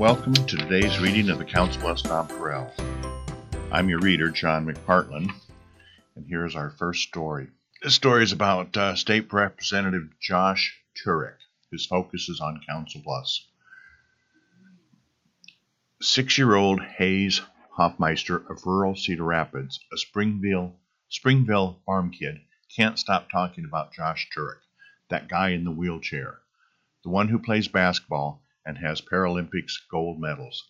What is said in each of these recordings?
Welcome to today's reading of the Council Bluffs Nonpareil. I'm your reader, John McPartland, and here's our first story. This story is about uh, State Representative Josh Turek. whose focus is on Council Bluffs. Six year old Hayes Hoffmeister of rural Cedar Rapids, a Springville, Springville farm kid, can't stop talking about Josh Turek, that guy in the wheelchair, the one who plays basketball and has Paralympics gold medals,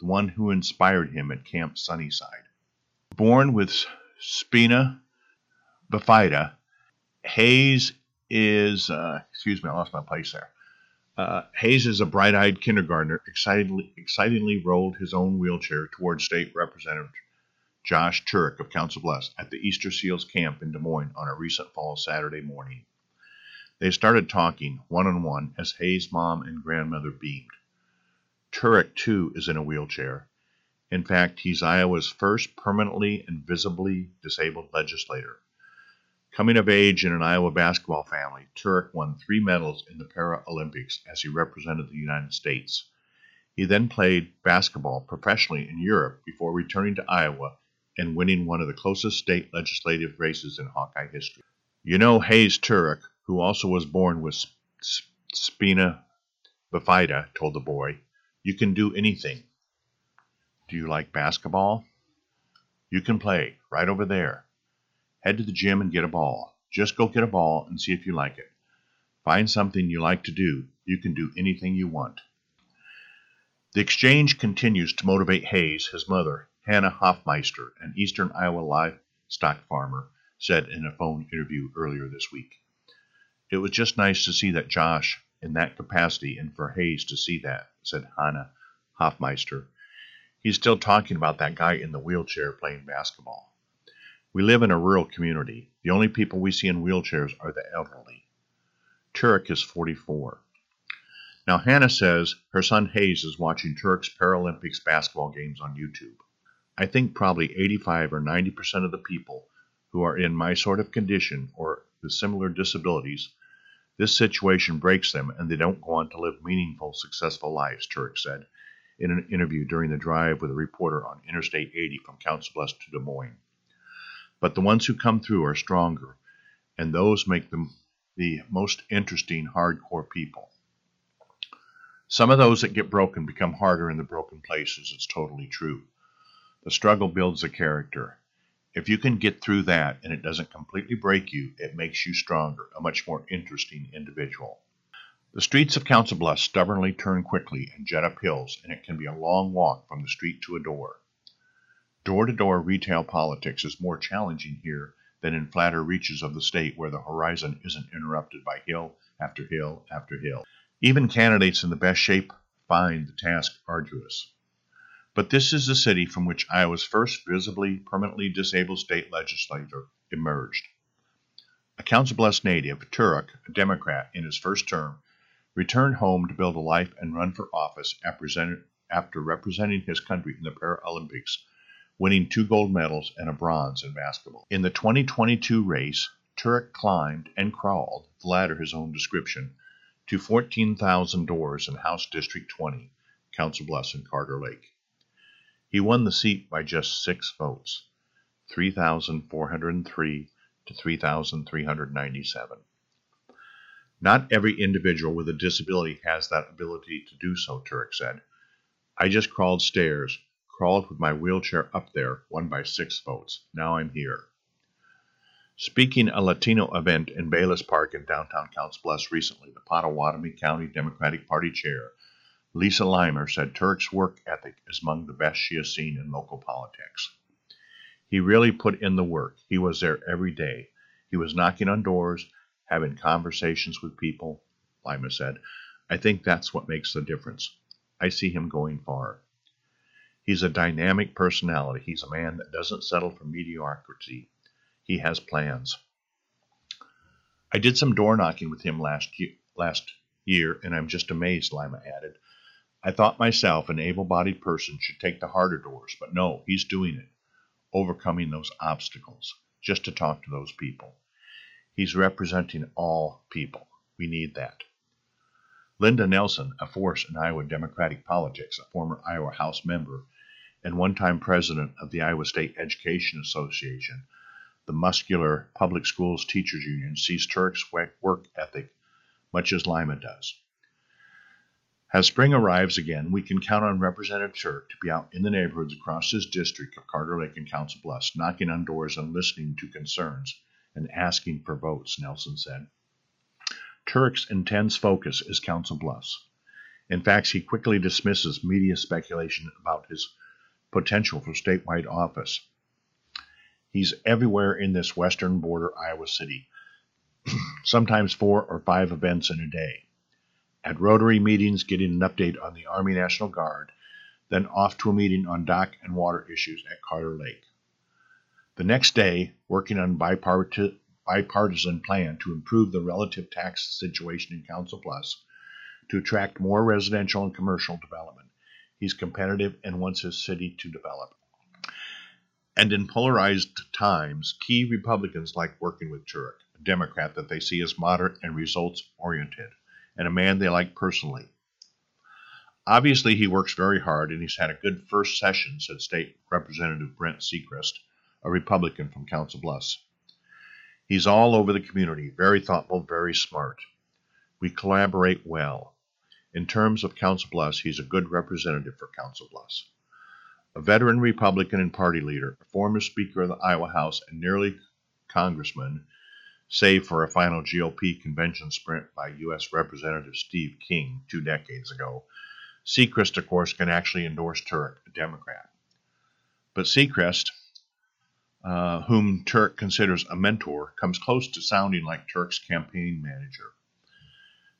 the one who inspired him at Camp Sunnyside. Born with spina bifida, Hayes is, uh, excuse me, I lost my place there. Uh, Hayes is a bright eyed kindergartner, excitedly, excitingly rolled his own wheelchair toward State Representative Josh Turek of Council Bluffs at the Easter Seals camp in Des Moines on a recent fall Saturday morning. They started talking, one on one, as Hayes' mom and grandmother beamed. Turek, too, is in a wheelchair. In fact, he's Iowa's first permanently and visibly disabled legislator. Coming of age in an Iowa basketball family, Turek won three medals in the Paralympics as he represented the United States. He then played basketball professionally in Europe before returning to Iowa and winning one of the closest state legislative races in Hawkeye history. You know Hayes Turek, who also was born with spina bifida, told the boy, you can do anything. Do you like basketball? You can play right over there. Head to the gym and get a ball. Just go get a ball and see if you like it. Find something you like to do. You can do anything you want. The exchange continues to motivate Hayes, his mother, Hannah Hoffmeister, an eastern Iowa livestock farmer, said in a phone interview earlier this week. It was just nice to see that Josh in that capacity and for Hayes to see that, said Hannah Hoffmeister. He's still talking about that guy in the wheelchair playing basketball. We live in a rural community. The only people we see in wheelchairs are the elderly. Turek is 44. Now, Hannah says her son Hayes is watching Turek's Paralympics basketball games on YouTube. I think probably 85 or 90% of the people who are in my sort of condition or with similar disabilities, this situation breaks them and they don't go on to live meaningful, successful lives, Turek said in an interview during the drive with a reporter on Interstate 80 from Council Bluffs to Des Moines. But the ones who come through are stronger, and those make them the most interesting hardcore people. Some of those that get broken become harder in the broken places. It's totally true. The struggle builds a character. If you can get through that and it doesn't completely break you, it makes you stronger, a much more interesting individual. The streets of Council Bluffs stubbornly turn quickly and jet up hills, and it can be a long walk from the street to a door. Door to door retail politics is more challenging here than in flatter reaches of the state where the horizon isn't interrupted by hill after hill after hill. Even candidates in the best shape find the task arduous. But this is the city from which Iowa's first visibly permanently disabled state legislator emerged. A Council Bluffs native, Turek, a Democrat in his first term, returned home to build a life and run for office after representing his country in the Paralympics winning two gold medals and a bronze in basketball. In the 2022 race, Turek climbed and crawled, the latter his own description, to 14,000 doors in House District 20, Council Bluffs and Carter Lake. He won the seat by just six votes, 3,403 to 3,397. Not every individual with a disability has that ability to do so, Turek said. I just crawled stairs, crawled with my wheelchair up there, won by six votes. Now I'm here. Speaking a Latino event in Bayless Park in downtown Council Bluffs recently, the Pottawattamie County Democratic Party chair, Lisa Lima, said Turk's work ethic is among the best she has seen in local politics. He really put in the work. He was there every day. He was knocking on doors, having conversations with people, Lima said. I think that's what makes the difference. I see him going far. He's a dynamic personality. He's a man that doesn't settle for mediocrity. He has plans. I did some door knocking with him last year, last year, and I'm just amazed, Lima added. I thought myself an able bodied person should take the harder doors, but no, he's doing it, overcoming those obstacles, just to talk to those people. He's representing all people. We need that. Linda Nelson, a force in Iowa Democratic politics, a former Iowa House member, and one time president of the Iowa State Education Association, the muscular public schools teachers union, sees Turk's work ethic much as Lima does. As spring arrives again, we can count on Representative Turk to be out in the neighborhoods across his district of Carter Lake and Council Bluffs, knocking on doors and listening to concerns and asking for votes, Nelson said. Turk's intense focus is Council Bluffs. In fact, he quickly dismisses media speculation about his potential for statewide office. He's everywhere in this western border Iowa city, sometimes four or five events in a day at Rotary meetings getting an update on the Army National Guard, then off to a meeting on dock and water issues at Carter Lake. The next day, working on bipartisan bipartisan plan to improve the relative tax situation in Council Bluffs to attract more residential and commercial development. He's competitive and wants his city to develop. And in polarized times, key Republicans like working with Turek, a Democrat that they see as moderate and results oriented and a man they like personally. Obviously, he works very hard, and he's had a good first session, said State Representative Brent Siegrist, a Republican from Council Bluffs. He's all over the community, very thoughtful, very smart. We collaborate well. In terms of Council Bluffs, he's a good representative for Council Bluffs. A veteran Republican and party leader, a former Speaker of the Iowa House, and nearly Congressman, save for a final GOP convention sprint by U.S. Representative Steve King two decades ago, Siegrist, of course, can actually endorse Turk, a Democrat. But Siegrist, uh, whom Turk considers a mentor, comes close to sounding like Turk's campaign manager.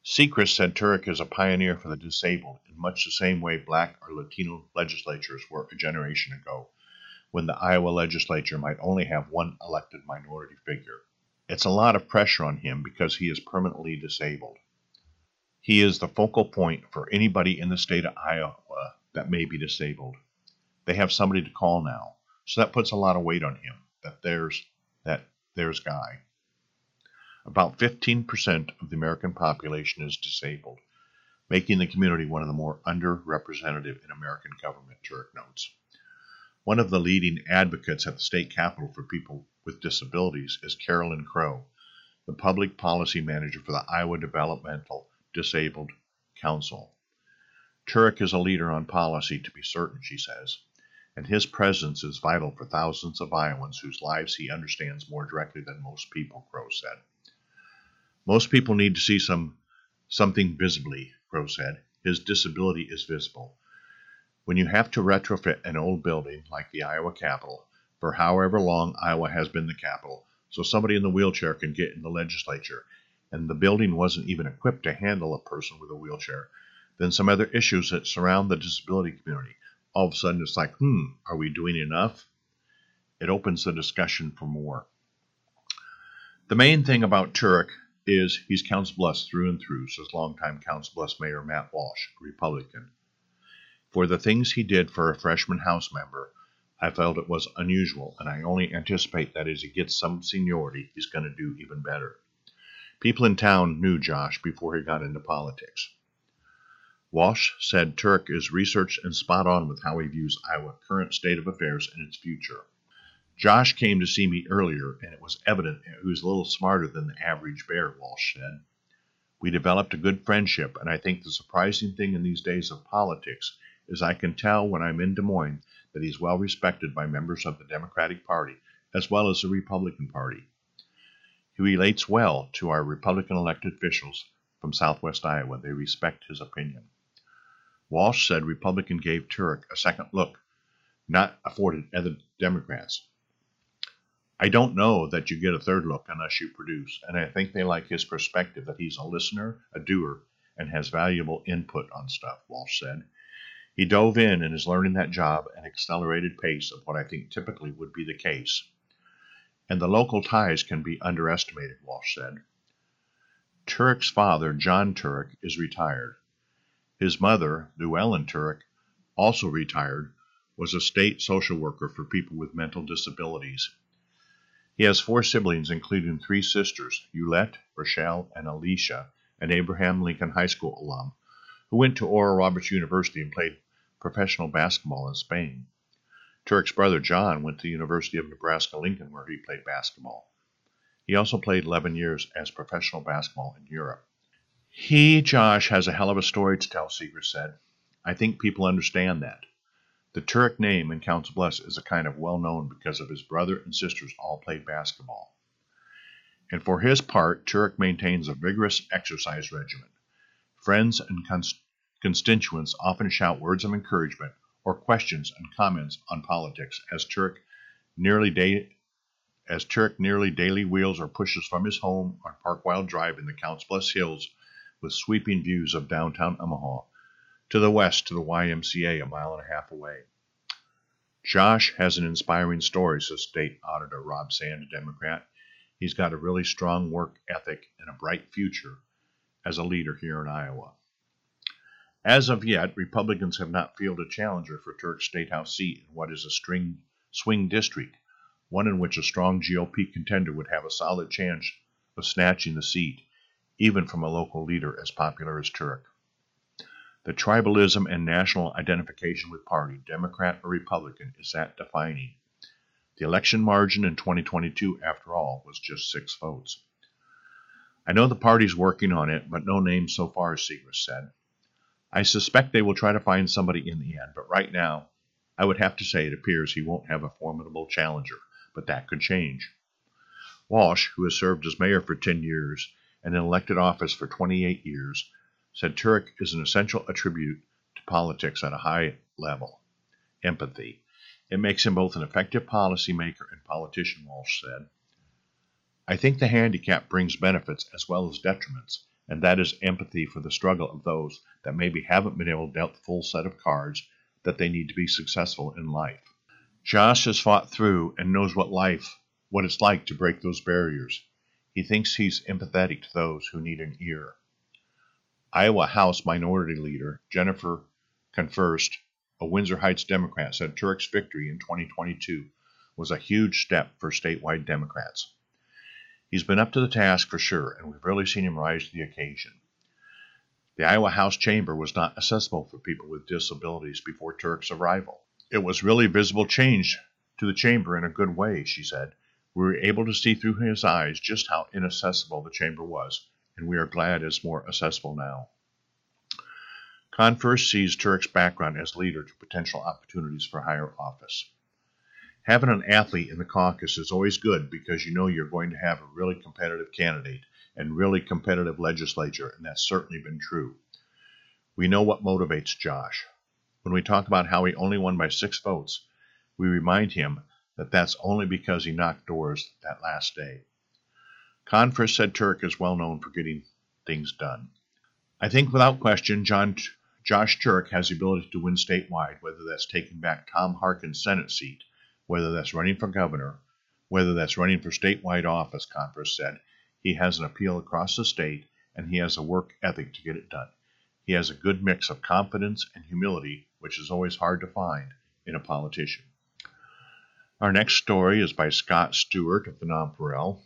Siegrist said Turek is a pioneer for the disabled in much the same way black or Latino legislatures were a generation ago, when the Iowa legislature might only have one elected minority figure. It's a lot of pressure on him because he is permanently disabled. He is the focal point for anybody in the state of Iowa that may be disabled. They have somebody to call now. So that puts a lot of weight on him that there's that there's guy. About 15% of the American population is disabled, making the community one of the more underrepresented in American government, Turek notes. One of the leading advocates at the state capitol for people with disabilities is Carolyn Crow, the public policy manager for the Iowa Developmental Disabled Council. Turek is a leader on policy, to be certain, she says, and his presence is vital for thousands of Iowans whose lives he understands more directly than most people, Crow said. Most people need to see some something visibly, Crow said. His disability is visible. When you have to retrofit an old building like the Iowa Capitol, for however long Iowa has been the capital, so somebody in the wheelchair can get in the legislature. And the building wasn't even equipped to handle a person with a wheelchair. Then some other issues that surround the disability community. All of a sudden, it's like, hmm, are we doing enough? It opens the discussion for more. The main thing about Turek is he's Council Bluffs through and through, says longtime Council Bluffs Mayor Matt Walsh, Republican. For the things he did for a freshman House member, I felt it was unusual, and I only anticipate that as he gets some seniority, he's going to do even better. People in town knew Josh before he got into politics. Walsh said Turk is researched and spot on with how he views Iowa's current state of affairs and its future. Josh came to see me earlier, and it was evident he was a little smarter than the average bear, Walsh said. We developed a good friendship, and I think the surprising thing in these days of politics is I can tell when I'm in Des Moines that he's well respected by members of the Democratic Party as well as the Republican Party. He relates well to our Republican elected officials from southwest Iowa. They respect his opinion. Walsh said Republican gave Turek a second look, not afforded other Democrats. I don't know that you get a third look unless you produce, and I think they like his perspective that he's a listener, a doer, and has valuable input on stuff, Walsh said. He dove in and is learning that job at an accelerated pace of what I think typically would be the case. And the local ties can be underestimated, Walsh said. Turek's father, John Turek, is retired. His mother, Llewellyn Turek, also retired, was a state social worker for people with mental disabilities. He has four siblings, including three sisters, Eulette, Rochelle, and Alicia, an Abraham Lincoln High School alum who went to Oral Roberts University and played professional basketball in Spain. Turek's brother John went to the University of Nebraska Lincoln, where he played basketball. He also played 11 years as professional basketball in Europe. He, Josh, has a hell of a story to tell, Siegrist said. I think people understand that. The Turek name in Council Bluffs is a kind of well known because of his brother and sisters all played basketball. And for his part, Turek maintains a vigorous exercise regimen. Friends and cons- constituents often shout words of encouragement or questions and comments on politics as Turek nearly day, as Turek nearly daily wheels or pushes from his home on Parkwild Drive in the Council Bluffs Hills with sweeping views of downtown Omaha, to the west to the YMCA a mile and a half away. Josh has an inspiring story, says State Auditor Rob Sand, a Democrat. He's got a really strong work ethic and a bright future as a leader here in Iowa. As of yet, Republicans have not fielded a challenger for Turk's State House seat in what is a string, swing district, one in which a strong GOP contender would have a solid chance of snatching the seat even from a local leader as popular as Turk. The tribalism and national identification with party, Democrat or Republican, is that defining. The election margin in 2022, after all, was just six votes. I know the party's working on it, but no names so far, Siegrist said. I suspect they will try to find somebody in the end, but right now, I would have to say it appears he won't have a formidable challenger, but that could change. Walsh, who has served as mayor for 10 years, and in elected office for 28 years, said Turek is an essential attribute to politics at a high level empathy. It makes him both an effective policymaker and politician, Walsh said. I think the handicap brings benefits as well as detriments, and that is empathy for the struggle of those that maybe haven't been able to dealt the full set of cards that they need to be successful in life. Josh has fought through and knows what life, what it's like to break those barriers. He thinks he's empathetic to those who need an ear. Iowa House Minority Leader Jennifer Konfirst, a Windsor Heights Democrat, said Turek's victory in 2022 was a huge step for statewide Democrats. He's been up to the task for sure, and we've rarely seen him rise to the occasion. The Iowa House chamber was not accessible for people with disabilities before Turk's arrival. It was really visible change to the chamber in a good way, she said. We were able to see through his eyes just how inaccessible the chamber was, and we are glad it's more accessible now. Konfirst sees Turek's background as leader to potential opportunities for higher office. Having an athlete in the caucus is always good because you know you're going to have a really competitive candidate and really competitive legislature, and that's certainly been true. We know what motivates Josh. When we talk about how he only won by six votes, we remind him that that's only because he knocked doors that last day. Konfirst said Turk is well known for getting things done. I think without question, John, Josh Turk has the ability to win statewide, whether that's taking back Tom Harkin's Senate seat, whether that's running for governor, whether that's running for statewide office, Konfirst said. He has an appeal across the state, and he has a work ethic to get it done. He has a good mix of confidence and humility, which is always hard to find in a politician. Our next story is by Scott Stewart of the Nonpareil.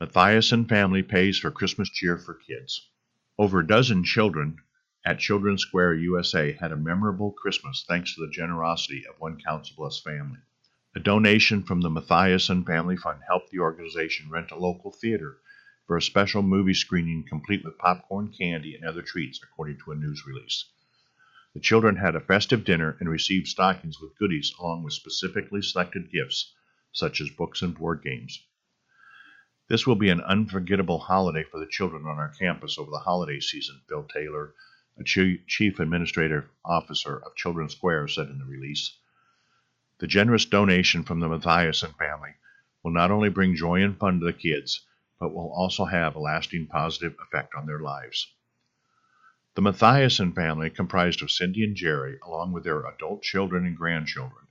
Mathiasen family pays for Christmas cheer for kids. Over a dozen children at Children's Square USA had a memorable Christmas thanks to the generosity of one Council Bluffs family. A donation from the Mathiasen Family Fund helped the organization rent a local theater for a special movie screening complete with popcorn, candy, and other treats, according to a news release. The children had a festive dinner and received stockings with goodies along with specifically selected gifts, such as books and board games. This will be an unforgettable holiday for the children on our campus over the holiday season, Bill Taylor, a chief administrative officer of Children's Square, said in the release. The generous donation from the Mathiasen family will not only bring joy and fun to the kids, but will also have a lasting positive effect on their lives. The Mathiasen family, comprised of Cindy and Jerry, along with their adult children and grandchildren,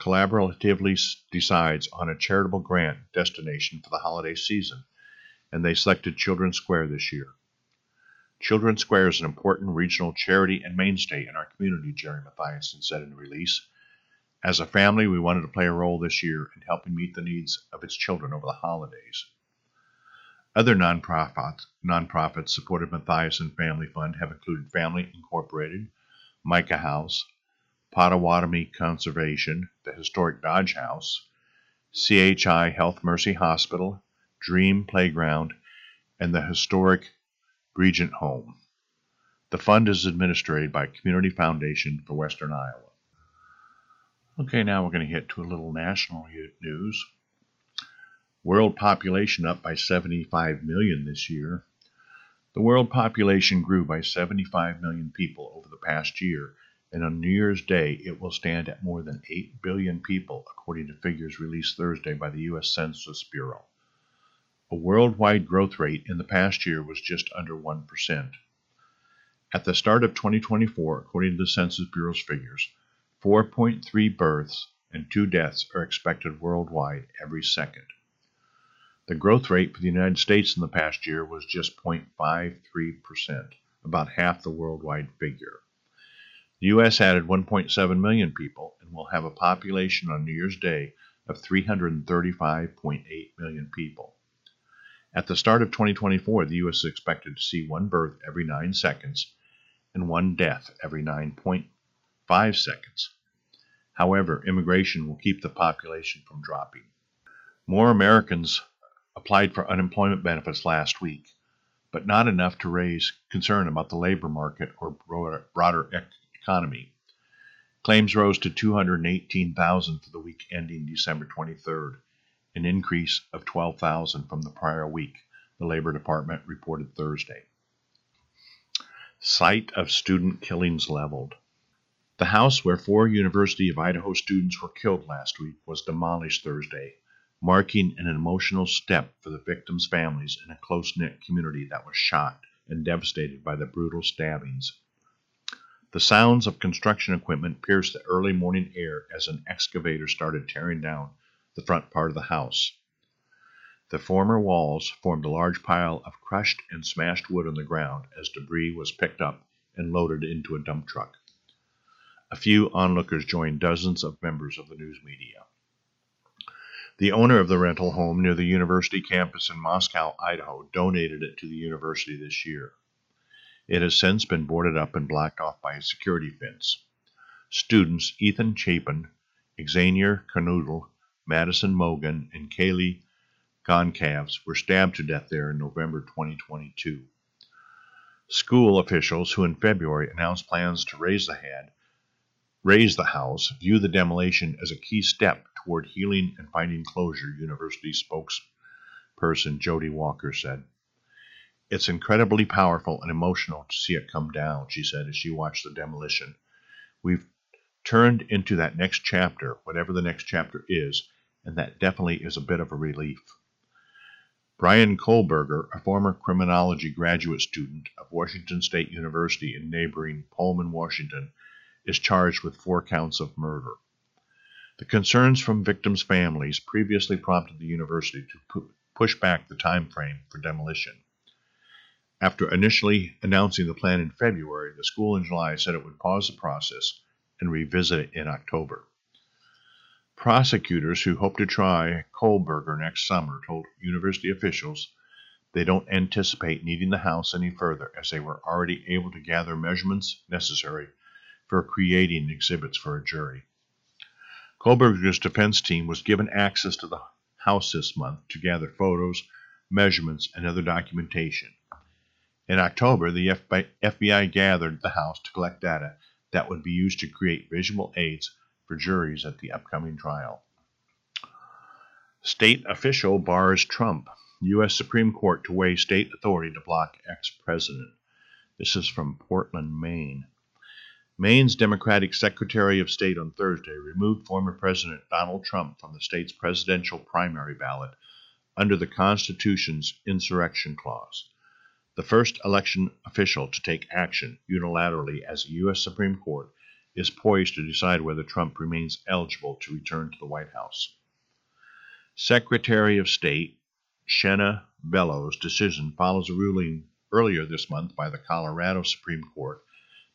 collaboratively decides on a charitable grant destination for the holiday season, and they selected Children's Square this year. Children's Square is an important regional charity and mainstay in our community, Jerry Mathiasen said in the release. As a family, we wanted to play a role this year in helping meet the needs of its children over the holidays. Other nonprofits, nonprofits supported Mathiasen Family Fund have included Family Incorporated, Micah House, Pottawattamie Conservation, the historic Dodge House, CHI Health Mercy Hospital, Dream Playground, and the historic Regent Home. The fund is administered by Community Foundation for Western Iowa. Okay, now we're going to hit to a little national news. World population up by 75 million this year. The world population grew by 75 million people over the past year, and on New Year's Day it will stand at more than 8 billion people, according to figures released Thursday by the U.S. Census Bureau. A worldwide growth rate in the past year was just under 1%. At the start of 2024, according to the Census Bureau's figures, 4.3 births and 2 deaths are expected worldwide every second. The growth rate for the United States in the past year was just 0.53%, about half the worldwide figure. The U.S. added 1.7 million people and will have a population on New Year's Day of 335.8 million people. At the start of 2024, the U.S. is expected to see one birth every nine seconds and one death every 9.5 seconds. However, immigration will keep the population from dropping. More Americans applied for unemployment benefits last week, but not enough to raise concern about the labor market or broader economy. Claims rose to 218,000 for the week ending December 23rd, an increase of 12,000 from the prior week, the Labor Department reported Thursday. Site of student killings leveled. The house where four University of Idaho students were killed last week was demolished Thursday, marking an emotional step for the victims' families in a close knit community that was shocked and devastated by the brutal stabbings. The sounds of construction equipment pierced the early morning air as an excavator started tearing down the front part of the house. The former walls formed a large pile of crushed and smashed wood on the ground as debris was picked up and loaded into a dump truck. A few onlookers joined dozens of members of the news media. The owner of the rental home near the university campus in Moscow, Idaho, donated it to the university this year. It has since been boarded up and blocked off by a security fence. Students Ethan Chapin, Xavier Kernodle, Madison Mogan, and Kaylee Goncalves were stabbed to death there in November 2022. School officials, who in February announced plans to raise the head, raise the house, view the demolition as a key step toward healing and finding closure, University spokesperson Jody Walker said. It's incredibly powerful and emotional to see it come down, she said as she watched the demolition. We've turned into that next chapter, whatever the next chapter is, and that definitely is a bit of a relief. Brian Kohberger, a former criminology graduate student of Washington State University in neighboring Pullman, Washington, is charged with four counts of murder. The concerns from victims' families previously prompted the university to pu- push back the time frame for demolition. After initially announcing the plan in February, the school in July said it would pause the process and revisit it in October. Prosecutors who hope to try Kohberger next summer told university officials they don't anticipate needing the house any further as they were already able to gather measurements necessary for creating exhibits for a jury. Kohberger's defense team was given access to the house this month to gather photos, measurements, and other documentation. In October, the FBI gathered the house to collect data that would be used to create visual aids for juries at the upcoming trial. State official bars Trump. U.S. Supreme Court to weigh state authority to block ex president. This is from Portland, Maine. Maine's Democratic Secretary of State on Thursday removed former President Donald Trump from the state's presidential primary ballot under the Constitution's insurrection clause. The first election official to take action unilaterally as the U.S. Supreme Court is poised to decide whether Trump remains eligible to return to the White House. Secretary of State Shenna Bellows' decision follows a ruling earlier this month by the Colorado Supreme Court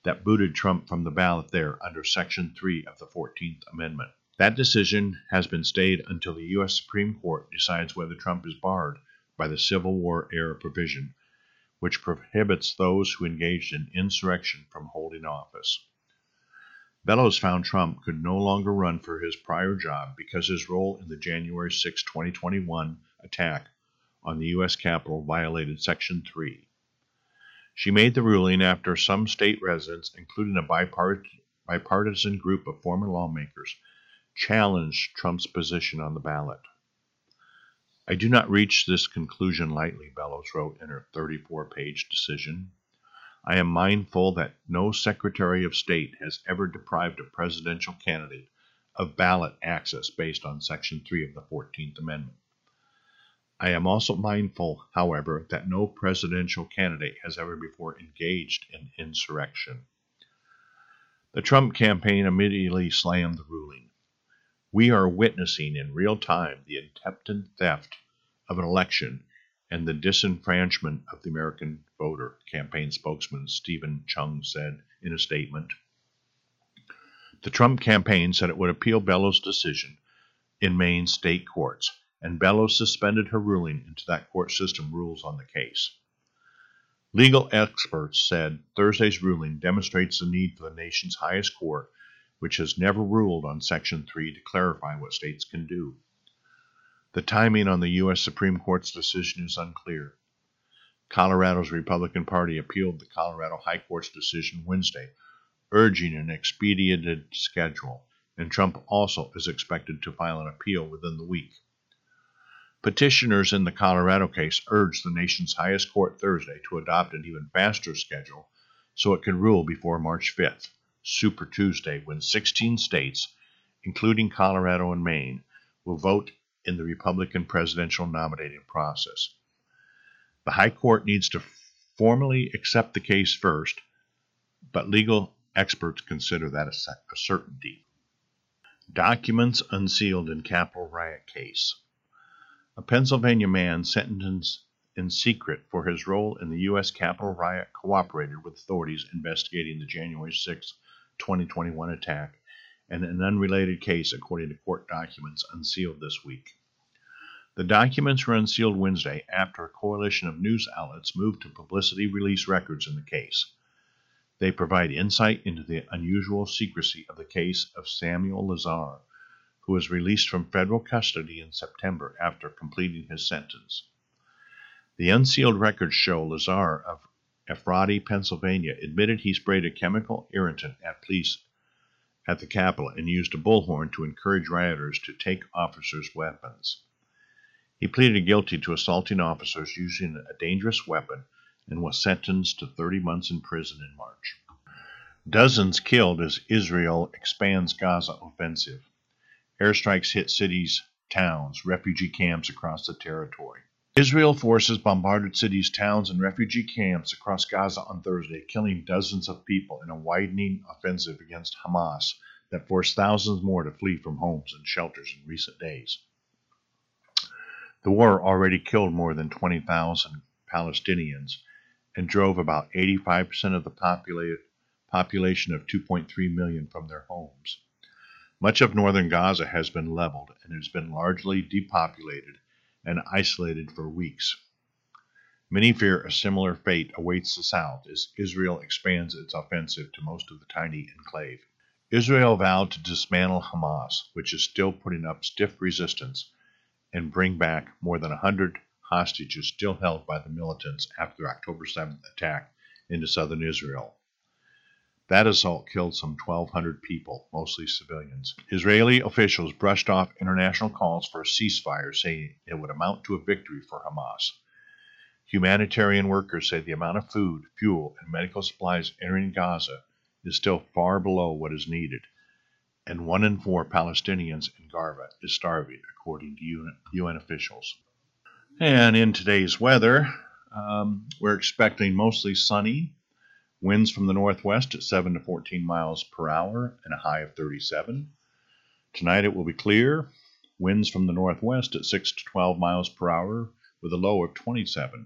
that booted Trump from the ballot there under Section 3 of the 14th Amendment. That decision has been stayed until the U.S. Supreme Court decides whether Trump is barred by the Civil War era provision, which prohibits those who engaged in insurrection from holding office. Bellows found Trump could no longer run for his prior job because his role in the January 6, 2021 attack on the U.S. Capitol violated Section 3. She made the ruling after some state residents, including a bipartisan group of former lawmakers, challenged Trump's position on the ballot. I do not reach this conclusion lightly, Bellows wrote in her 34 page decision. I am mindful that no Secretary of State has ever deprived a presidential candidate of ballot access based on Section 3 of the 14th Amendment. I am also mindful, however, that no presidential candidate has ever before engaged in insurrection. The Trump campaign immediately slammed the ruling. We are witnessing in real time the attempted theft of an election and the disenfranchisement of the American voter, campaign spokesman Steven Cheung said in a statement. The Trump campaign said it would appeal Bellows' decision in Maine state courts and Bellows suspended her ruling until that court system rules on the case. Legal experts said Thursday's ruling demonstrates the need for the nation's highest court, which has never ruled on Section 3, to clarify what states can do. The timing on the U.S. Supreme Court's decision is unclear. Colorado's Republican Party appealed the Colorado High Court's decision Wednesday, urging an expedited schedule, and Trump also is expected to file an appeal within the week. Petitioners in the Colorado case urged the nation's highest court Thursday to adopt an even faster schedule so it can rule before March 5th, Super Tuesday, when 16 states, including Colorado and Maine, will vote in the Republican presidential nominating process. The High Court needs to formally accept the case first, but legal experts consider that a, certainty. Documents unsealed in Capitol riot case. A Pennsylvania man sentenced in secret for his role in the U.S. Capitol riot cooperated with authorities investigating the January 6, 2021 attack and an unrelated case, according to court documents unsealed this week. The documents were unsealed Wednesday after a coalition of news outlets moved to publicity release records in the case. They provide insight into the unusual secrecy of the case of Samuel Lazar, who was released from federal custody in September after completing his sentence. The unsealed records show Lazar of Ephrata, Pennsylvania, admitted he sprayed a chemical irritant at police at the Capitol and used a bullhorn to encourage rioters to take officers' weapons. He pleaded guilty to assaulting officers using a dangerous weapon and was sentenced to 30 months in prison in March. Dozens killed as Israel expands Gaza offensive. Airstrikes hit cities, towns, refugee camps across the territory. Israel forces bombarded cities, towns, and refugee camps across Gaza on Thursday, killing dozens of people in a widening offensive against Hamas that forced thousands more to flee from homes and shelters in recent days. The war already killed more than 20,000 Palestinians and drove about 85% of the population of 2.3 million from their homes. Much of northern Gaza has been leveled and has been largely depopulated and isolated for weeks. Many fear a similar fate awaits the south as Israel expands its offensive to most of the tiny enclave. Israel vowed to dismantle Hamas, which is still putting up stiff resistance, and bring back more than a 100 hostages still held by the militants after the October 7th attack into southern Israel. That assault killed some 1,200 people, mostly civilians. Israeli officials brushed off international calls for a ceasefire, saying it would amount to a victory for Hamas. Humanitarian workers say the amount of food, fuel, and medical supplies entering Gaza is still far below what is needed, and one in four Palestinians in Gaza is starving, according to UN officials. And in today's weather, um, we're expecting mostly sunny Winds from the northwest at 7 to 14 miles per hour and a high of 37. Tonight it will be clear. Winds from the northwest at 6 to 12 miles per hour with a low of 27.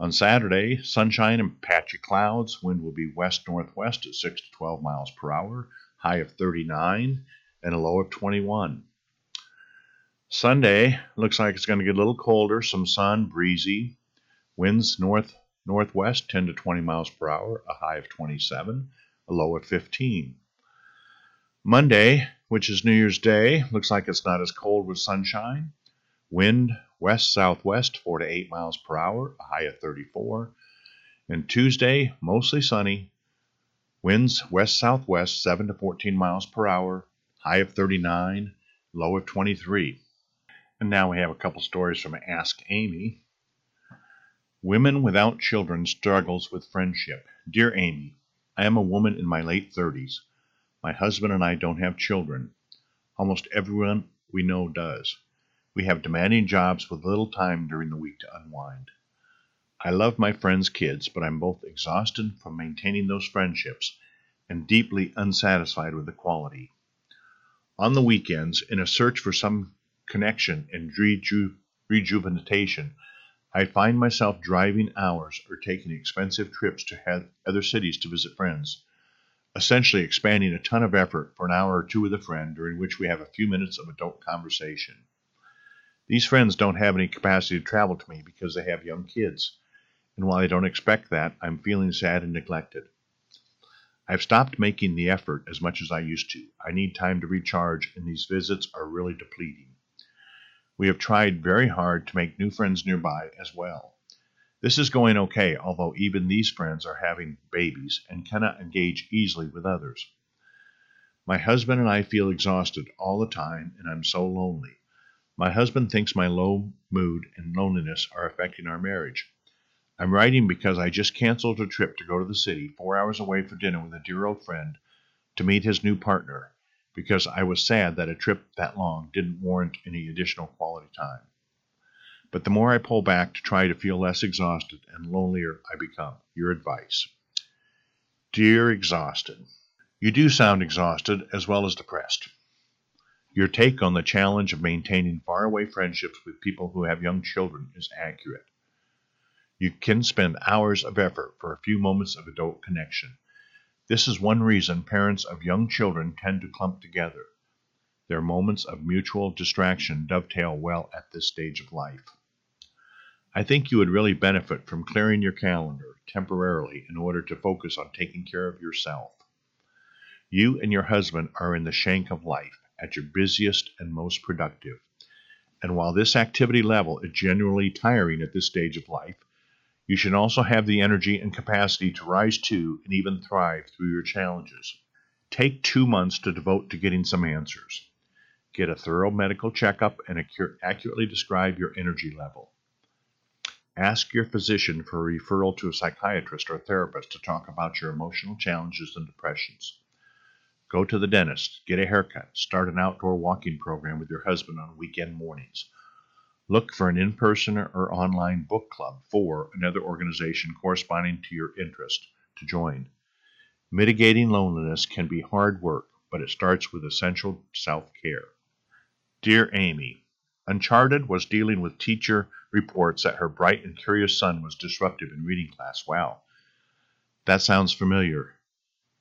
On Saturday, sunshine and patchy clouds. Wind will be west northwest at 6 to 12 miles per hour, high of 39 and a low of 21. Sunday looks like it's going to get a little colder, some sun, breezy. Winds north northwest 10 to 20 miles per hour, a high of 27, a low of 15. Monday, which is New Year's Day, looks like it's not as cold with sunshine. Wind west southwest 4 to 8 miles per hour, a high of 34. And Tuesday, mostly sunny. Winds west southwest 7 to 14 miles per hour, high of 39, low of 23. And now we have a couple stories from Ask Amy. Women without children struggles with friendship. Dear Amy, I am a woman in my late 30s. My husband and I don't have children. Almost everyone we know does. We have demanding jobs with little time during the week to unwind. I love my friends' kids, but I'm both exhausted from maintaining those friendships and deeply unsatisfied with the quality. On the weekends, in a search for some connection and reju- rejuvenation, I find myself driving hours or taking expensive trips to other cities to visit friends, essentially expanding a ton of effort for an hour or two with a friend during which we have a few minutes of adult conversation. These friends don't have any capacity to travel to me because they have young kids, and while I don't expect that, I'm feeling sad and neglected. I've stopped making the effort as much as I used to. I need time to recharge, and these visits are really depleting. We have tried very hard to make new friends nearby as well. This is going okay, although even these friends are having babies and cannot engage easily with others. My husband and I feel exhausted all the time, and I'm so lonely. My husband thinks my low mood and loneliness are affecting our marriage. I'm writing because I just canceled a trip to go to the city, four hours away for dinner with a dear old friend, to meet his new partner because I was sad that a trip that long didn't warrant any additional quality time. But the more I pull back to try to feel less exhausted and lonelier I become. Your advice. Dear Exhausted, you do sound exhausted as well as depressed. Your take on the challenge of maintaining faraway friendships with people who have young children is accurate. You can spend hours of effort for a few moments of adult connection, this is one reason parents of young children tend to clump together. Their moments of mutual distraction dovetail well at this stage of life. I think you would really benefit from clearing your calendar temporarily in order to focus on taking care of yourself. You and your husband are in the shank of life, at your busiest and most productive. And while this activity level is genuinely tiring at this stage of life, you should also have the energy and capacity to rise to and even thrive through your challenges. Take two months to devote to getting some answers. Get a thorough medical checkup and accurately describe your energy level. Ask your physician for a referral to a psychiatrist or therapist to talk about your emotional challenges and depressions. Go to the dentist, get a haircut, start an outdoor walking program with your husband on weekend mornings Look for an in person or online book club for another organization corresponding to your interest to join. Mitigating loneliness can be hard work, but it starts with essential self care. Dear Amy, Uncharted was dealing with teacher reports that her bright and curious son was disruptive in reading class. Wow. That sounds familiar.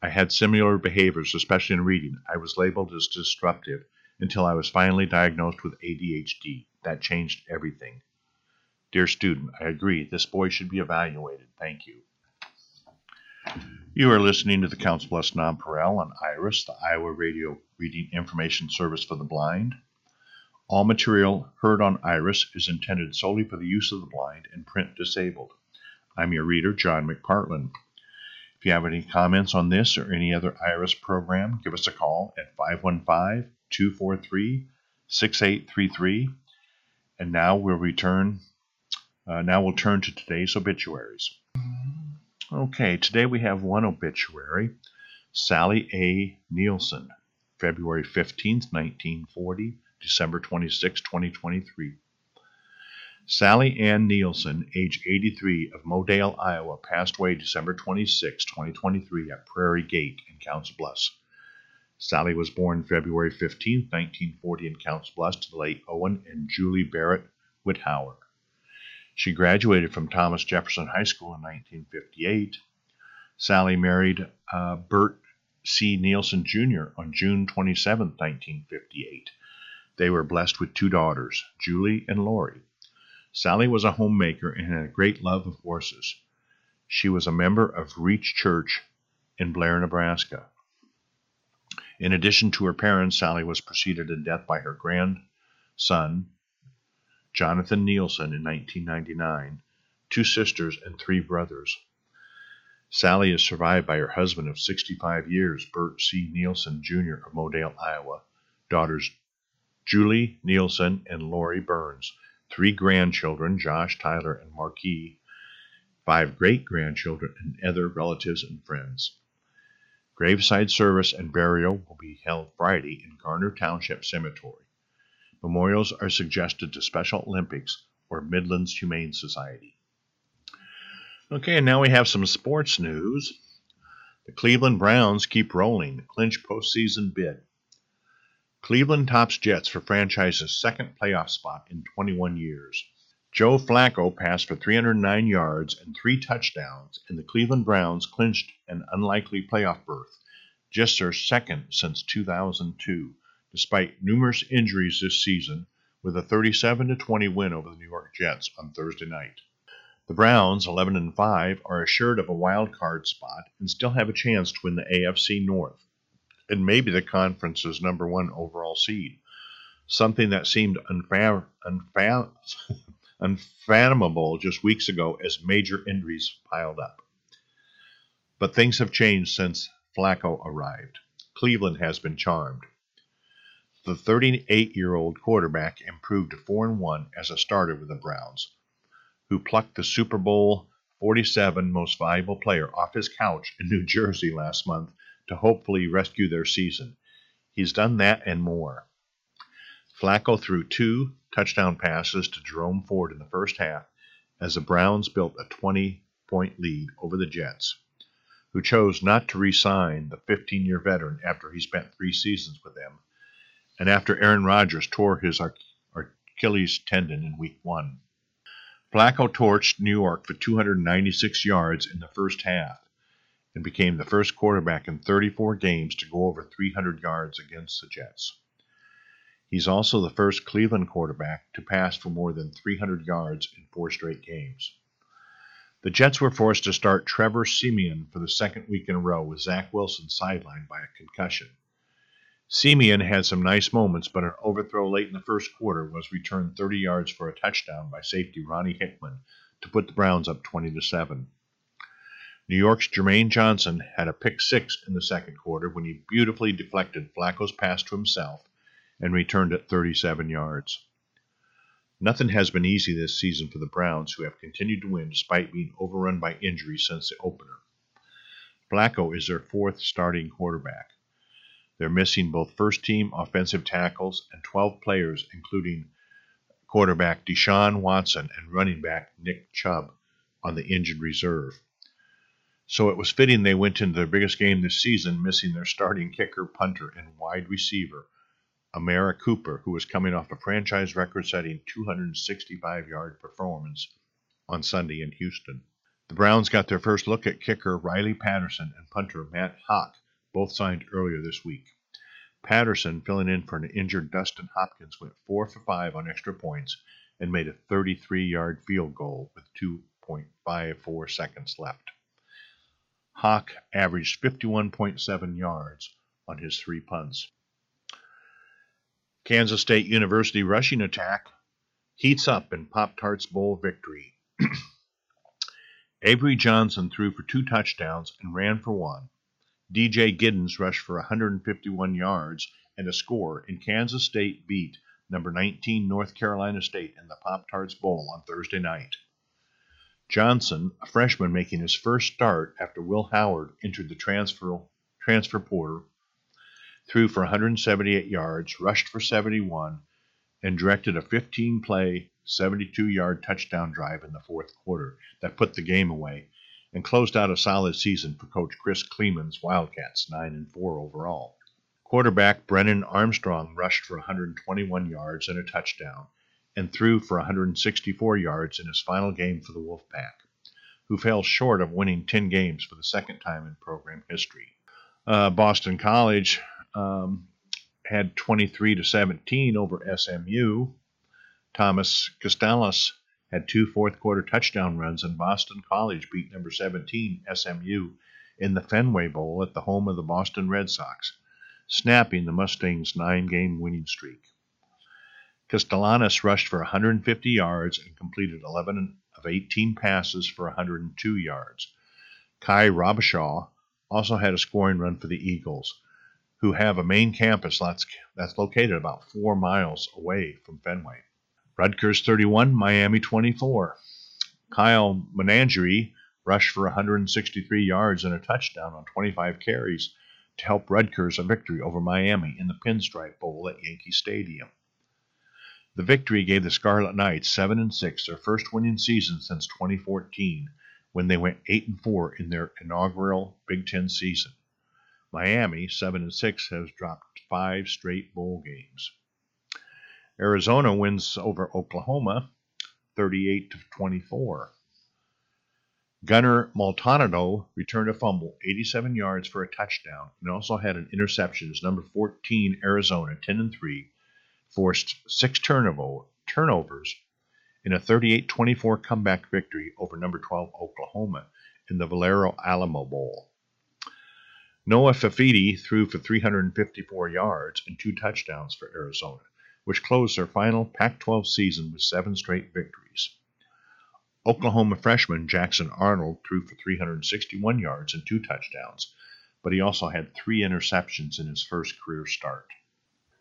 I had similar behaviors, especially in reading. I was labeled as disruptive until I was finally diagnosed with ADHD. That changed everything. Dear student, I agree. This boy should be evaluated. Thank you. You are listening to the Council Bluffs Nonpareil on IRIS, the Iowa Radio Reading Information Service for the Blind. All material heard on IRIS is intended solely for the use of the blind and print disabled. I'm your reader, John McPartland. If you have any comments on this or any other IRIS program, give us a call at 515 243 6833 and now we'll return. Uh, now we'll turn to today's obituaries. Okay, today we have one obituary Sally A. Nielsen, February 15th, 1940, December 26, 2023. Sally Ann Nielsen, age 83, of Modale, Iowa, passed away December 26, 2023, at Prairie Gate in Council Bluffs. Sally was born February 15, 1940, in Council Bluffs to the late Owen and Julie Barrett Whithauer. She graduated from Thomas Jefferson High School in 1958. Sally married uh, Bert C. Nielsen Jr. on June 27, 1958. They were blessed with two daughters, Julie and Lori. Sally was a homemaker and had a great love of horses. She was a member of Reach Church in Blair, Nebraska. In addition to her parents, Sally was preceded in death by her grandson, Jonathan Nielsen, in 1999, two sisters, and three brothers. Sally is survived by her husband of 65 years, Bert C. Nielsen Jr. of Modale, Iowa, daughters Julie Nielsen and Lori Burns, three grandchildren, Josh, Tyler, and Marquis, five great grandchildren, and other relatives and friends. Graveside service and burial will be held Friday in Garner Township Cemetery. Memorials are suggested to Special Olympics or Midlands Humane Society. Okay, and now we have some sports news. The Cleveland Browns keep rolling, clinch postseason bid. Cleveland tops Jets for franchise's second playoff spot in 21 years. Joe Flacco passed for 309 yards and three touchdowns, and the Cleveland Browns clinched an unlikely playoff berth, just their second since 2002, despite numerous injuries this season, with a 37 20 win over the New York Jets on Thursday night. The Browns, 11 and 5, are assured of a wild card spot and still have a chance to win the AFC North and maybe the conference's number one overall seed, something that seemed unfa- unfa- unfathomable just weeks ago as major injuries piled up. But things have changed since Flacco arrived. Cleveland has been charmed. The 38 year old quarterback improved to 4 1 as a starter with the Browns, who plucked the Super Bowl 47 most valuable player off his couch in New Jersey last month to hopefully rescue their season. He's done that and more. Flacco threw two touchdown passes to Jerome Ford in the first half as the Browns built a 20 point lead over the Jets, who chose not to re sign the 15 year veteran after he spent three seasons with them, and after Aaron Rodgers tore his Achilles tendon in week one. Flacco torched New York for 296 yards in the first half and became the first quarterback in 34 games to go over 300 yards against the Jets. He's also the first Cleveland quarterback to pass for more than 300 yards in four straight games. The Jets were forced to start Trevor Siemian for the second week in a row with Zach Wilson sidelined by a concussion. Siemian had some nice moments, but an overthrow late in the first quarter was returned 30 yards for a touchdown by safety Ronnie Hickman to put the Browns up 20 to 7. New York's Jermaine Johnson had a pick six in the second quarter when he beautifully deflected Flacco's pass to himself and returned at 37 yards. Nothing has been easy this season for the Browns, who have continued to win despite being overrun by injuries since the opener. Flacco is their fourth starting quarterback. They're missing both first team offensive tackles and 12 players, including quarterback Deshaun Watson and running back Nick Chubb on the injured reserve. So it was fitting they went into their biggest game this season, missing their starting kicker, punter, and wide receiver, Amari Cooper, who was coming off a franchise record setting 265 yard performance on Sunday in Houston. The Browns got their first look at kicker Riley Patterson and punter Matt Haack, both signed earlier this week. Patterson, filling in for an injured Dustin Hopkins, went 4 for 5 on extra points and made a 33 yard field goal with 2.54 seconds left. Haack averaged 51.7 yards on his three punts. Kansas State University rushing attack heats up in Pop Tarts Bowl victory. Avery Johnson threw for two touchdowns and ran for one. DJ Giddens rushed for 151 yards and a score, and Kansas State beat number 19 North Carolina State in the Pop Tarts Bowl on Thursday night. Johnson, a freshman making his first start after Will Howard entered the transfer, transfer portal, threw for 178 yards, rushed for 71, and directed a 15 play, 72 yard touchdown drive in the fourth quarter that put the game away and closed out a solid season for Coach Chris Klieman's Wildcats, 9 and 4 overall. Quarterback Brennan Armstrong rushed for 121 yards and a touchdown and threw for 164 yards in his final game for the Wolfpack, who fell short of winning 10 games for the second time in program history. Uh, Boston College um, had 23 to 17 over SMU. Thomas Castellanos had two fourth quarter touchdown runs, and Boston College beat number 17 SMU in the Fenway Bowl at the home of the Boston Red Sox, snapping the Mustangs' nine game winning streak. Castellanos rushed for 150 yards and completed 11 of 18 passes for 102 yards. Kye Robichaux also had a scoring run for the Eagles, who have a main campus that's, that's located about four miles away from Fenway. Rutgers 31, Miami 24. Kyle Menagerie rushed for 163 yards and a touchdown on 25 carries to help Rutgers a victory over Miami in the Pinstripe Bowl at Yankee Stadium. The victory gave the Scarlet Knights 7 and 6, their first winning season since 2014, when they went 8 and 4 in their inaugural Big 10 season. Miami, 7 and 6, has dropped 5 straight bowl games. Arizona wins over Oklahoma 38 to 24. Gunner Maldonado returned a fumble, 87 yards for a touchdown, and also had an interception. His number 14 Arizona, 10 and 3, forced six turnovers in a 38-24 comeback victory over number 12 Oklahoma in the Valero Alamo Bowl. Noah Fifita threw for 354 yards and two touchdowns for Arizona which closed their final Pac 12 season with seven straight victories. Oklahoma freshman Jackson Arnold threw for 361 yards and two touchdowns, but he also had three interceptions in his first career start.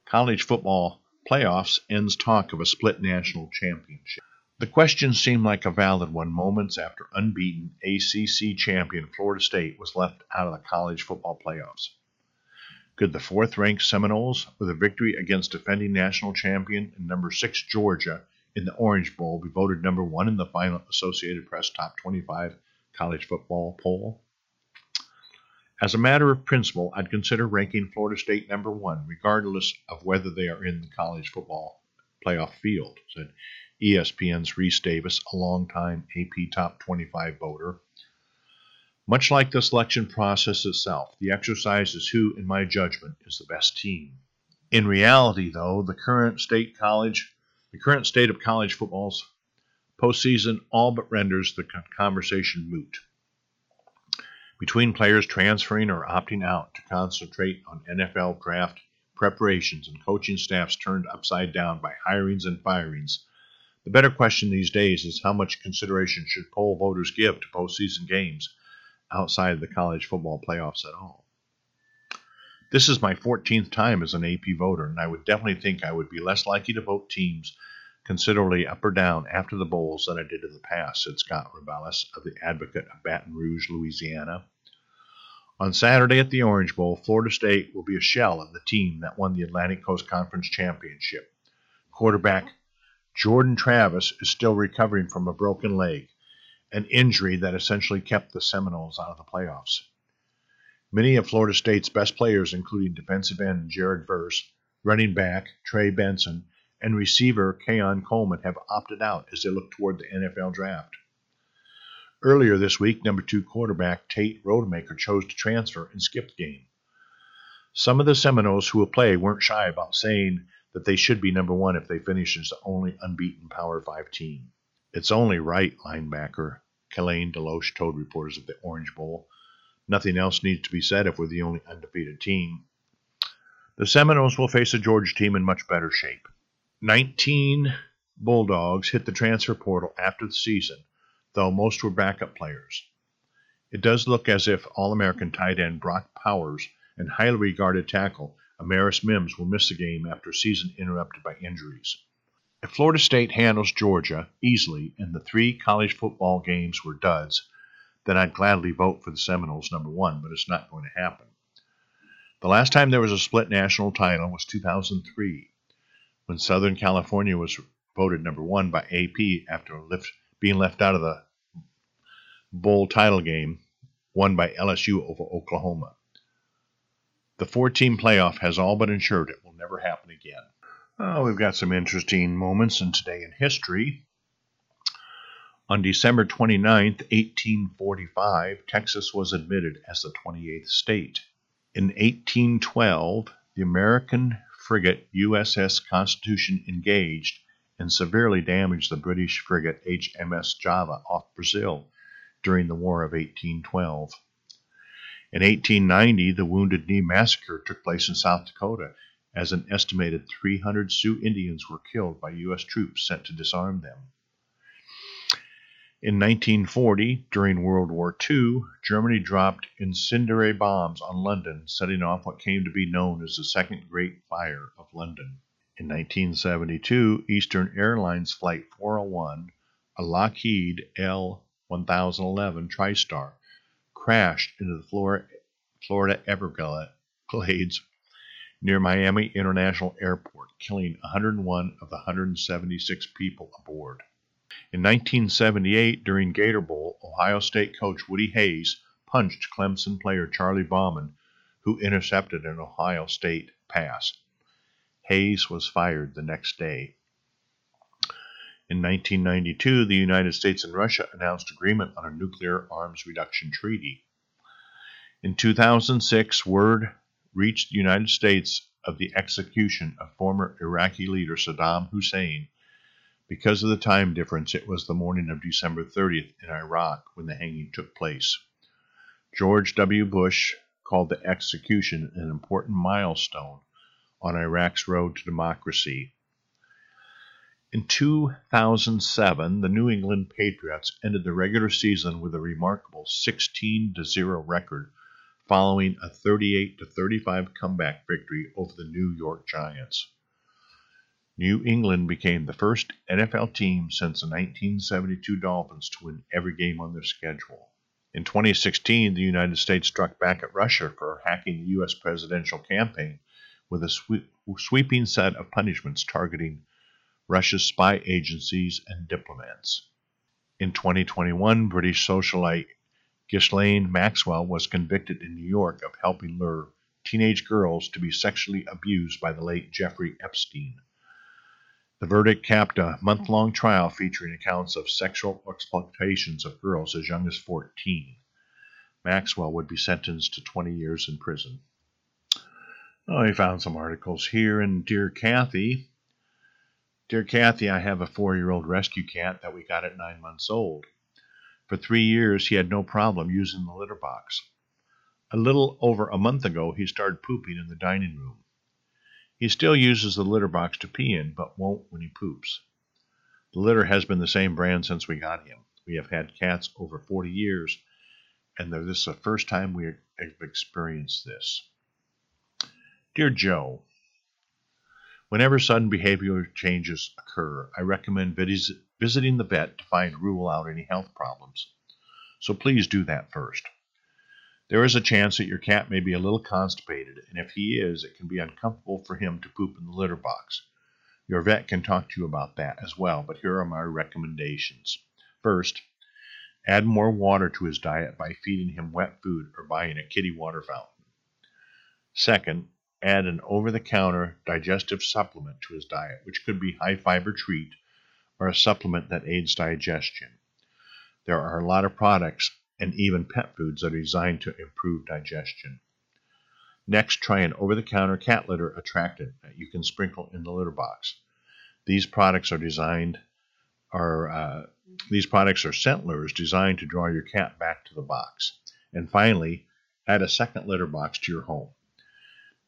College football playoffs ends talk of a split national championship. The question seemed like a valid one moments after unbeaten ACC champion Florida State was left out of the college football playoffs. Could the fourth ranked Seminoles, with a victory against defending national champion and number six Georgia in the Orange Bowl, be voted number one in the final Associated Press Top 25 college football poll? As a matter of principle, I'd consider ranking Florida State number one, regardless of whether they are in the college football playoff field, said ESPN's Rece Davis, a longtime AP Top 25 voter. Much like the selection process itself, the exercise is who, in my judgment, is the best team. In reality, though, the current state college, the current state of college football's postseason all but renders the conversation moot. Between players transferring or opting out to concentrate on NFL draft preparations and coaching staffs turned upside down by hirings and firings, the better question these days is how much consideration should poll voters give to postseason games outside of the college football playoffs at all. This is my 14th time as an AP voter, and I would definitely think I would be less likely to vote teams considerably up or down after the bowls than I did in the past, said Scott Rabalais of the Advocate of Baton Rouge, Louisiana. On Saturday at the Orange Bowl, Florida State will be a shell of the team that won the Atlantic Coast Conference Championship. Quarterback Jordan Travis is still recovering from a broken leg, an injury that essentially kept the Seminoles out of the playoffs. Many of Florida State's best players, including defensive end Jared Verse, running back Trey Benson, and receiver Keon Coleman, have opted out as they look toward the NFL draft. Earlier this week, number two quarterback Tate Rodemaker chose to transfer and skip the game. Some of the Seminoles who will play weren't shy about saying that they should be number one if they finish as the only unbeaten Power 5 team. It's only right, linebacker Kalen DeLoach told reporters at the Orange Bowl. Nothing else needs to be said if we're the only undefeated team. The Seminoles will face a Georgia team in much better shape. 19 Bulldogs hit the transfer portal after the season, though most were backup players. It does look as if All American tight end Brock Bowers and highly regarded tackle Amarius Mims will miss the game after a season interrupted by injuries. If Florida State handles Georgia easily and the three college football games were duds, then I'd gladly vote for the Seminoles number one, but it's not going to happen. The last time there was a split national title was 2003, when Southern California was voted number one by AP after lift, being left out of the bowl title game won by LSU over Oklahoma. The four team playoff has all but ensured it will never happen again. We've got some interesting moments in today in history. On December 29, 1845, Texas was admitted as the 28th state. In 1812, the American frigate USS Constitution engaged and severely damaged the British frigate HMS Java off Brazil during the War of 1812. In 1890, the Wounded Knee Massacre took place in South Dakota as an estimated 300 Sioux Indians were killed by U.S. troops sent to disarm them. In 1940, during World War II, Germany dropped incendiary bombs on London, setting off what came to be known as the Second Great Fire of London. In 1972, Eastern Airlines Flight 401, a Lockheed L 1011 TriStar, crashed into the Florida Everglades near Miami International Airport, killing 101 of the 176 people aboard. In 1978, during Gator Bowl, Ohio State coach Woody Hayes punched Clemson player Charlie Bauman, who intercepted an Ohio State pass. Hayes was fired the next day. In 1992, the United States and Russia announced agreement on a nuclear arms reduction treaty. In 2006, word reached the United States of the execution of former Iraqi leader Saddam Hussein. Because of the time difference, it was the morning of December 30th in Iraq when the hanging took place. George W. Bush called the execution an important milestone on Iraq's road to democracy. In 2007, the New England Patriots ended the regular season with a remarkable 16 0 record following a 38 35 comeback victory over the New York Giants. New England became the first NFL team since the 1972 Dolphins to win every game on their schedule. In 2016, the United States struck back at Russia for hacking the U.S. presidential campaign with a sweep, sweeping set of punishments targeting Russia's spy agencies and diplomats. In 2021, British socialite Ghislaine Maxwell was convicted in New York of helping lure teenage girls to be sexually abused by the late Jeffrey Epstein. The verdict capped a month long trial featuring accounts of sexual exploitations of girls as young as 14. Maxwell would be sentenced to 20 years in prison. Oh, I found some articles here, and Dear Kathy. Dear Kathy, I have a four year old rescue cat that we got at nine months old. For three years, he had no problem using the litter box. A little over a month ago, he started pooping in the dining room. He still uses the litter box to pee in, but won't when he poops. The litter has been the same brand since we got him. We have had cats over 40 years, and this is the first time we have experienced this. Dear Joe, Whenever sudden behavioral changes occur, I recommend vis- visiting the vet to find rule out any health problems. So please do that first. There is a chance that your cat may be a little constipated, and if he is, it can be uncomfortable for him to poop in the litter box. Your vet can talk to you about that as well, but here are my recommendations. First, add more water to his diet by feeding him wet food or buying a kitty water fountain. Second, add an over the counter digestive supplement to his diet, which could be high fiber treat or a supplement that aids digestion. There are a lot of products and even pet foods that are designed to improve digestion. Next, try an over the counter cat litter attractant that you can sprinkle in the litter box. These products are designed are uh, these products are scent lures designed to draw your cat back to the box. And finally, add a second litter box to your home.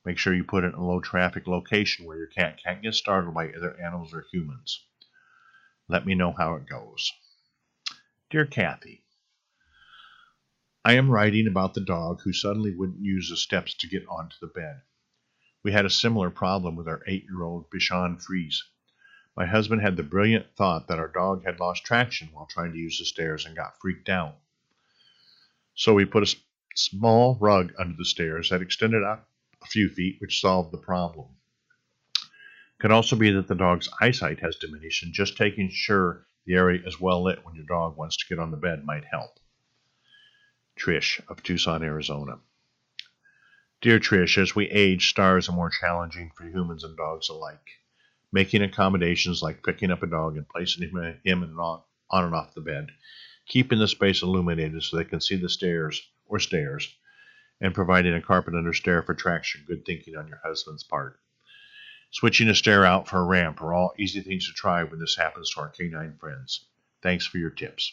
Make sure you put it in a low traffic location where your cat can't get startled by other animals or humans. Let me know how it goes. Dear Kathy, I am writing about the dog who suddenly wouldn't use the steps to get onto the bed. We had a similar problem with our eight year old Bichon Frise. My husband had the brilliant thought that our dog had lost traction while trying to use the stairs and got freaked out. So we put a small rug under the stairs that extended out a few feet, which solved the problem. Could also be that the dog's eyesight has diminished, and just taking sure the area is well lit when your dog wants to get on the bed might help. Trish of Tucson, Arizona. Dear Trish, as we age, stars are more challenging for humans and dogs alike. Making accommodations like picking up a dog and placing him, on, on and off the bed, keeping the space illuminated so they can see the stairs or stairs, and providing a carpet under stair for traction, good thinking on your husband's part. Switching a stair out for a ramp are all easy things to try when this happens to our canine friends. Thanks for your tips.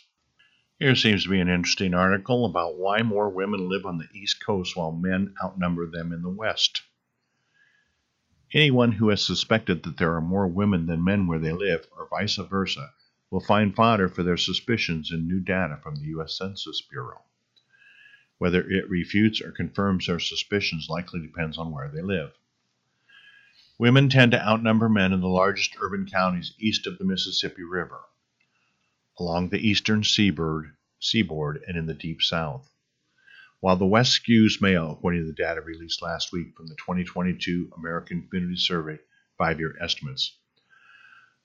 Here seems to be an interesting article about why more women live on the East Coast while men outnumber them in the West. Anyone who has suspected that there are more women than men where they live, or vice versa, will find fodder for their suspicions in new data from the U.S. Census Bureau. Whether it refutes or confirms their suspicions likely depends on where they live. Women tend to outnumber men in the largest urban counties east of the Mississippi River, along the eastern seaboard, seaboard and in the deep south. While the West skews male, according to the data released last week from the 2022 American Community Survey five year estimates,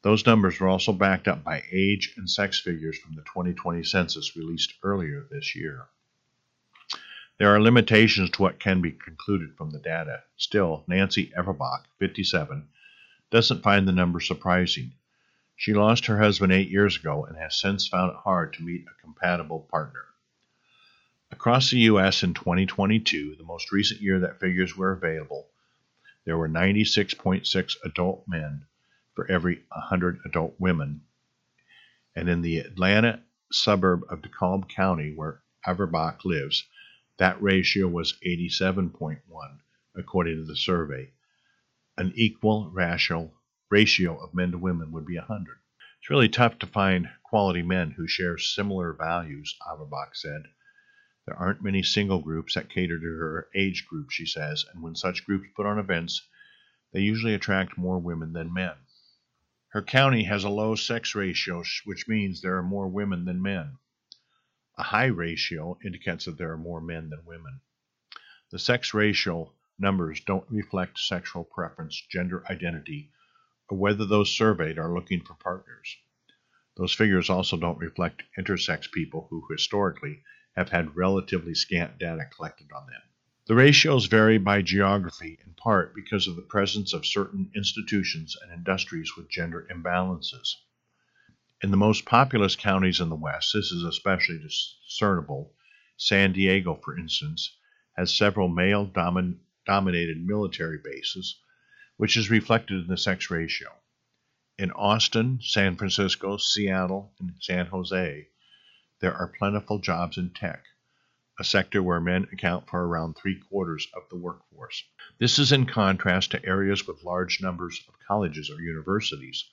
those numbers were also backed up by age and sex figures from the 2020 census released earlier this year. There are limitations to what can be concluded from the data. Still, Nancy Averbach, 57, doesn't find the number surprising. She lost her husband eight years ago and has since found it hard to meet a compatible partner. Across the U.S. in 2022, the most recent year that figures were available, there were 96.6 adult men for every 100 adult women. And in the Atlanta suburb of DeKalb County, where Averbach lives, that ratio was 87.1, according to the survey. An equal racial ratio of men to women would be 100. It's really tough to find quality men who share similar values, Averbach said. There aren't many single groups that cater to her age group, she says, and when such groups put on events, they usually attract more women than men. Her county has a low sex ratio, which means there are more women than men. A high ratio indicates that there are more men than women. The sex ratio numbers don't reflect sexual preference, gender identity, or whether those surveyed are looking for partners. Those figures also don't reflect intersex people who historically have had relatively scant data collected on them. The ratios vary by geography, in part because of the presence of certain institutions and industries with gender imbalances. In the most populous counties in the West, this is especially discernible. San Diego, for instance, has several male domin- dominated military bases, which is reflected in the sex ratio. In Austin, San Francisco, Seattle, and San Jose, there are plentiful jobs in tech, a sector where men account for around three quarters of the workforce. This is in contrast to areas with large numbers of colleges or universities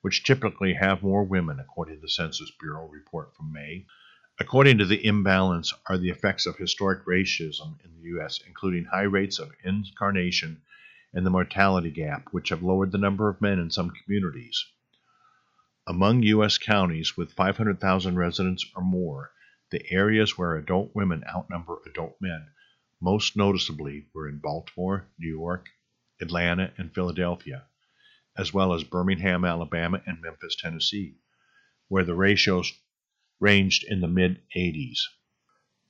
which typically have more women, according to the Census Bureau report from May. According to the imbalance are the effects of historic racism in the U.S., including high rates of incarnation and the mortality gap, which have lowered the number of men in some communities. Among U.S. counties with 500,000 residents or more, the areas where adult women outnumber adult men most noticeably were in Baltimore, New York, Atlanta, and Philadelphia as well as Birmingham, Alabama, and Memphis, Tennessee, where the ratios ranged in the mid 80s.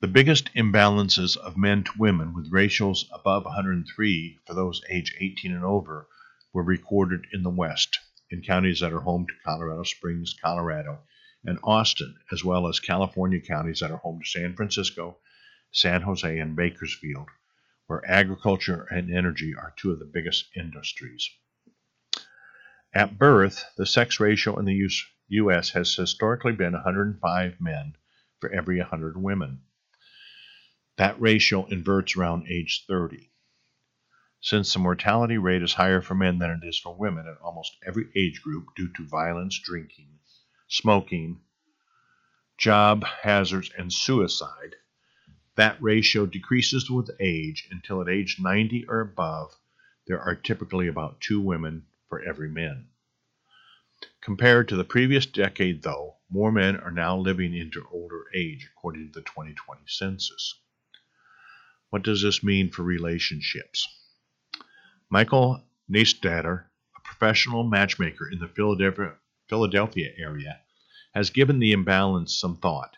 The biggest imbalances of men to women, with ratios above 103 for those age 18 and over, were recorded in the West, in counties that are home to Colorado Springs, Colorado, and Austin, as well as California counties that are home to San Francisco, San Jose, and Bakersfield, where agriculture and energy are two of the biggest industries. At birth, the sex ratio in the U.S. has historically been 105 men for every 100 women. That ratio inverts around age 30. Since the mortality rate is higher for men than it is for women in almost every age group due to violence, drinking, smoking, job hazards, and suicide, that ratio decreases with age until at age 90 or above, there are typically about two women for every man. Compared to the previous decade, though, more men are now living into older age, according to the 2020 census. What does this mean for relationships? Michael Neistadter, a professional matchmaker in the Philadelphia area, has given the imbalance some thought,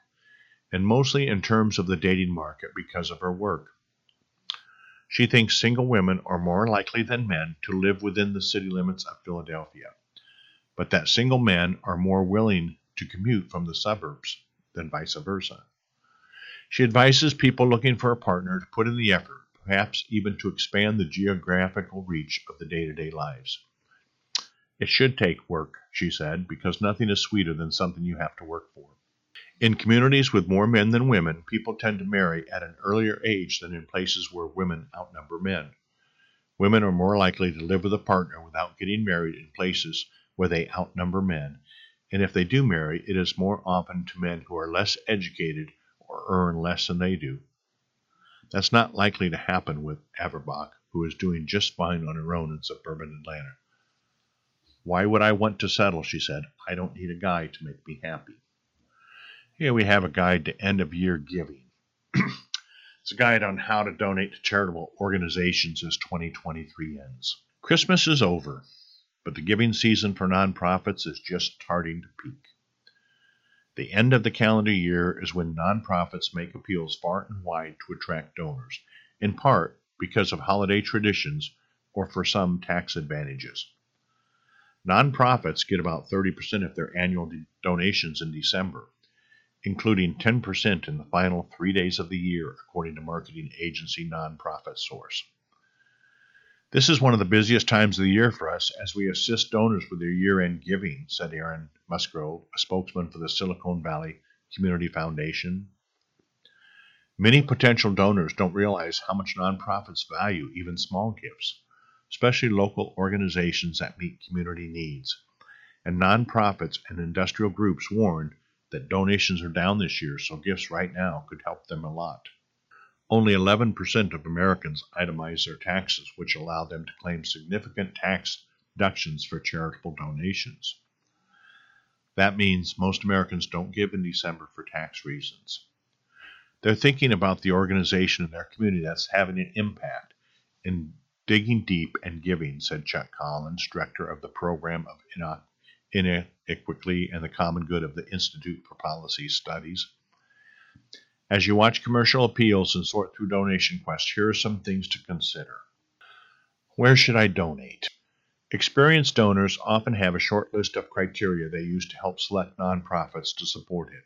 and mostly in terms of the dating market because of her work. She thinks single women are more likely than men to live within the city limits of Philadelphia, but that single men are more willing to commute from the suburbs than vice versa. She advises people looking for a partner to put in the effort, perhaps even to expand the geographical reach of the day to day lives. It should take work, she said, because nothing is sweeter than something you have to work for. In communities with more men than women, people tend to marry at an earlier age than in places where women outnumber men. Women are more likely to live with a partner without getting married in places where they outnumber men, and if they do marry, it is more often to men who are less educated or earn less than they do. That's not likely to happen with Averbach, who is doing just fine on her own in suburban Atlanta. Why would I want to settle? She said. I don't need a guy to make me happy. Here we have a guide to end of year giving. it's a guide on how to donate to charitable organizations as 2023 ends. Christmas is over, but the giving season for nonprofits is just starting to peak. The end of the calendar year is when nonprofits make appeals far and wide to attract donors, in part because of holiday traditions or for some tax advantages. Nonprofits get about 30% of their annual donations in December, including 10% in the final three days of the year, according to marketing agency Nonprofit Source. This is one of the busiest times of the year for us as we assist donors with their year end giving, said Aaron Musgrove, a spokesman for the Silicon Valley Community Foundation. Many potential donors don't realize how much nonprofits value even small gifts especially local organizations that meet community needs. And nonprofits and industrial groups warned that donations are down this year, so gifts right now could help them a lot. Only 11% of Americans itemize their taxes, which allow them to claim significant tax deductions for charitable donations. That means most Americans don't give in December for tax reasons. They're thinking about the organization in their community that's having an impact and Digging Deep and Giving, said Chuck Collins, director of the program of Inequity and the Common Good of the Institute for Policy Studies. As you watch commercial appeals and sort through donation quests, here are some things to consider. Where should I donate? Experienced donors often have a short list of criteria they use to help select nonprofits to support it.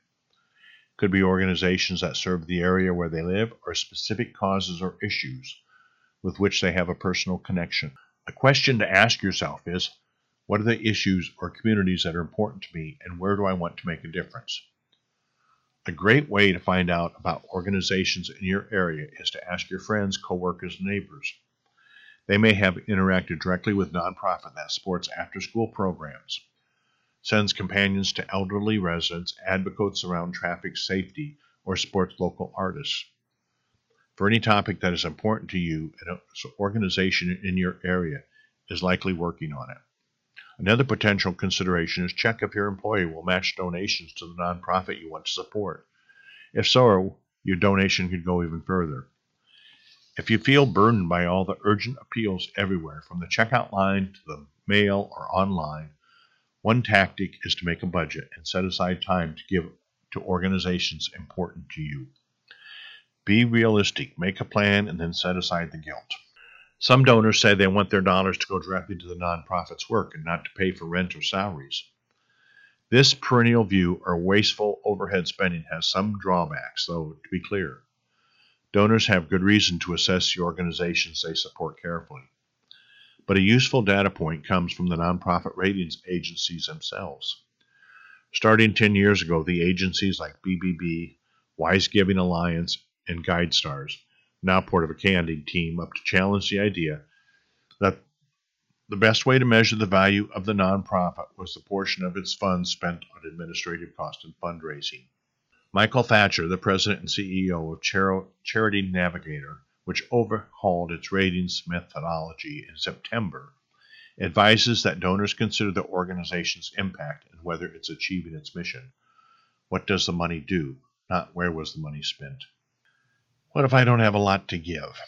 Could be organizations that serve the area where they live or specific causes or issues with which they have a personal connection. A question to ask yourself is what are the issues or communities that are important to me, and where do I want to make a difference? A great way to find out about organizations in your area is to ask your friends, coworkers, and neighbors. They may have interacted directly with nonprofit that supports after school programs, sends companions to elderly residents, advocates around traffic safety, or supports local artists for any topic that is important to you, an organization in your area is likely working on it. Another potential consideration is check if your employer will match donations to the nonprofit you want to support. If so, your donation could go even further. If you feel burdened by all the urgent appeals everywhere, from the checkout line to the mail or online, one tactic is to make a budget and set aside time to give to organizations important to you. Be realistic, make a plan, and then set aside the guilt. Some donors say they want their dollars to go directly to the nonprofit's work and not to pay for rent or salaries. This perennial view or wasteful overhead spending has some drawbacks, though, to be clear. Donors have good reason to assess the organizations they support carefully. But a useful data point comes from the nonprofit ratings agencies themselves. Starting 10 years ago, the agencies like BBB, Wise Giving Alliance, and GuideStars, now part of a candy team, up to challenge the idea that the best way to measure the value of the nonprofit was the portion of its funds spent on administrative cost and fundraising. Michael Thatcher, the president and CEO of Char- Charity Navigator, which overhauled its ratings methodology in September, advises that donors consider the organization's impact and whether it's achieving its mission. What does the money do? Not where was the money spent. What if I don't have a lot to give?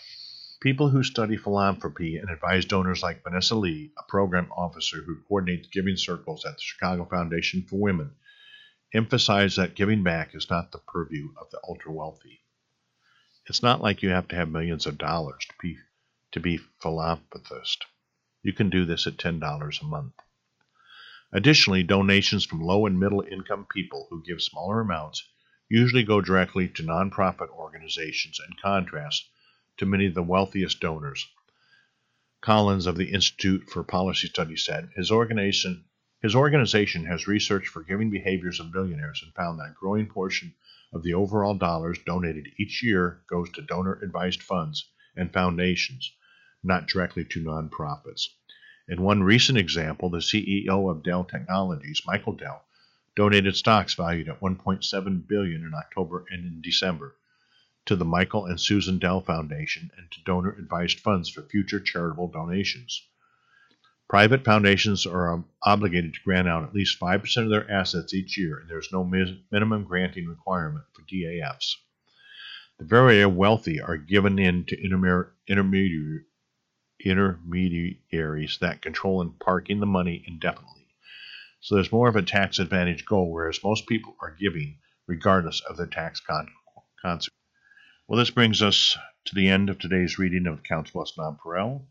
People who study philanthropy and advise donors like Vanessa Lee, a program officer who coordinates giving circles at the Chicago Foundation for Women, emphasize that giving back is not the purview of the ultra wealthy. It's not like you have to have millions of dollars to be, to be philanthropist. You can do this at $10 a month. Additionally, donations from low and middle income people who give smaller amounts usually go directly to nonprofit organizations in contrast to many of the wealthiest donors. Collins of the Institute for Policy Studies said his organization his organization has researched forgiving behaviors of billionaires and found that a growing portion of the overall dollars donated each year goes to donor advised funds and foundations, not directly to nonprofits. In one recent example, the CEO of Dell Technologies, Michael Dell, donated stocks valued at 1.7 billion in October and in December to the Michael and Susan Dell Foundation and to donor advised funds for future charitable donations. Private foundations are obligated to grant out at least 5% of their assets each year, and there is no minimum granting requirement for DAFs. The very wealthy are given in to intermediary, intermediaries that control and parking the money indefinitely. So there's more of a tax advantage goal, whereas most people are giving regardless of their tax con- consequences. Well, this brings us to the end of today's reading of Council Bluffs Nonpareil.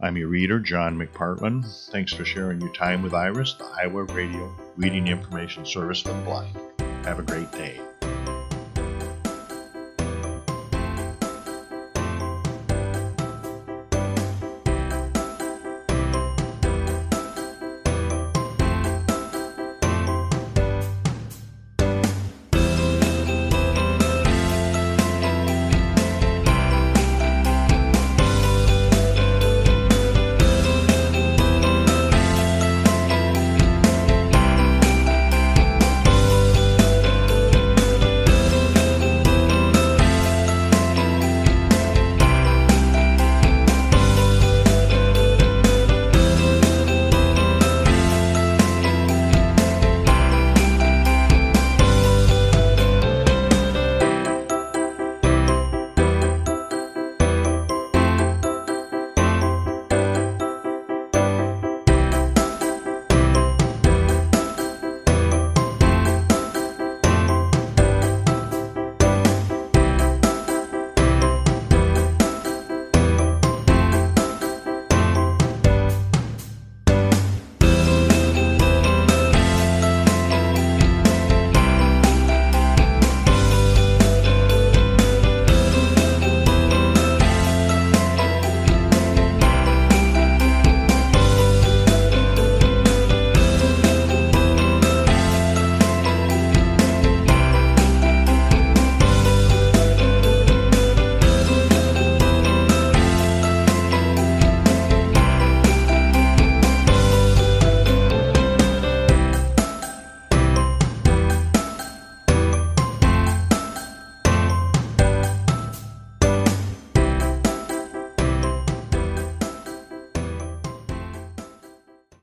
I'm your reader, John McPartland. Thanks for sharing your time with Iris, the Iowa Radio Reading Information Service for the Blind. Have a great day.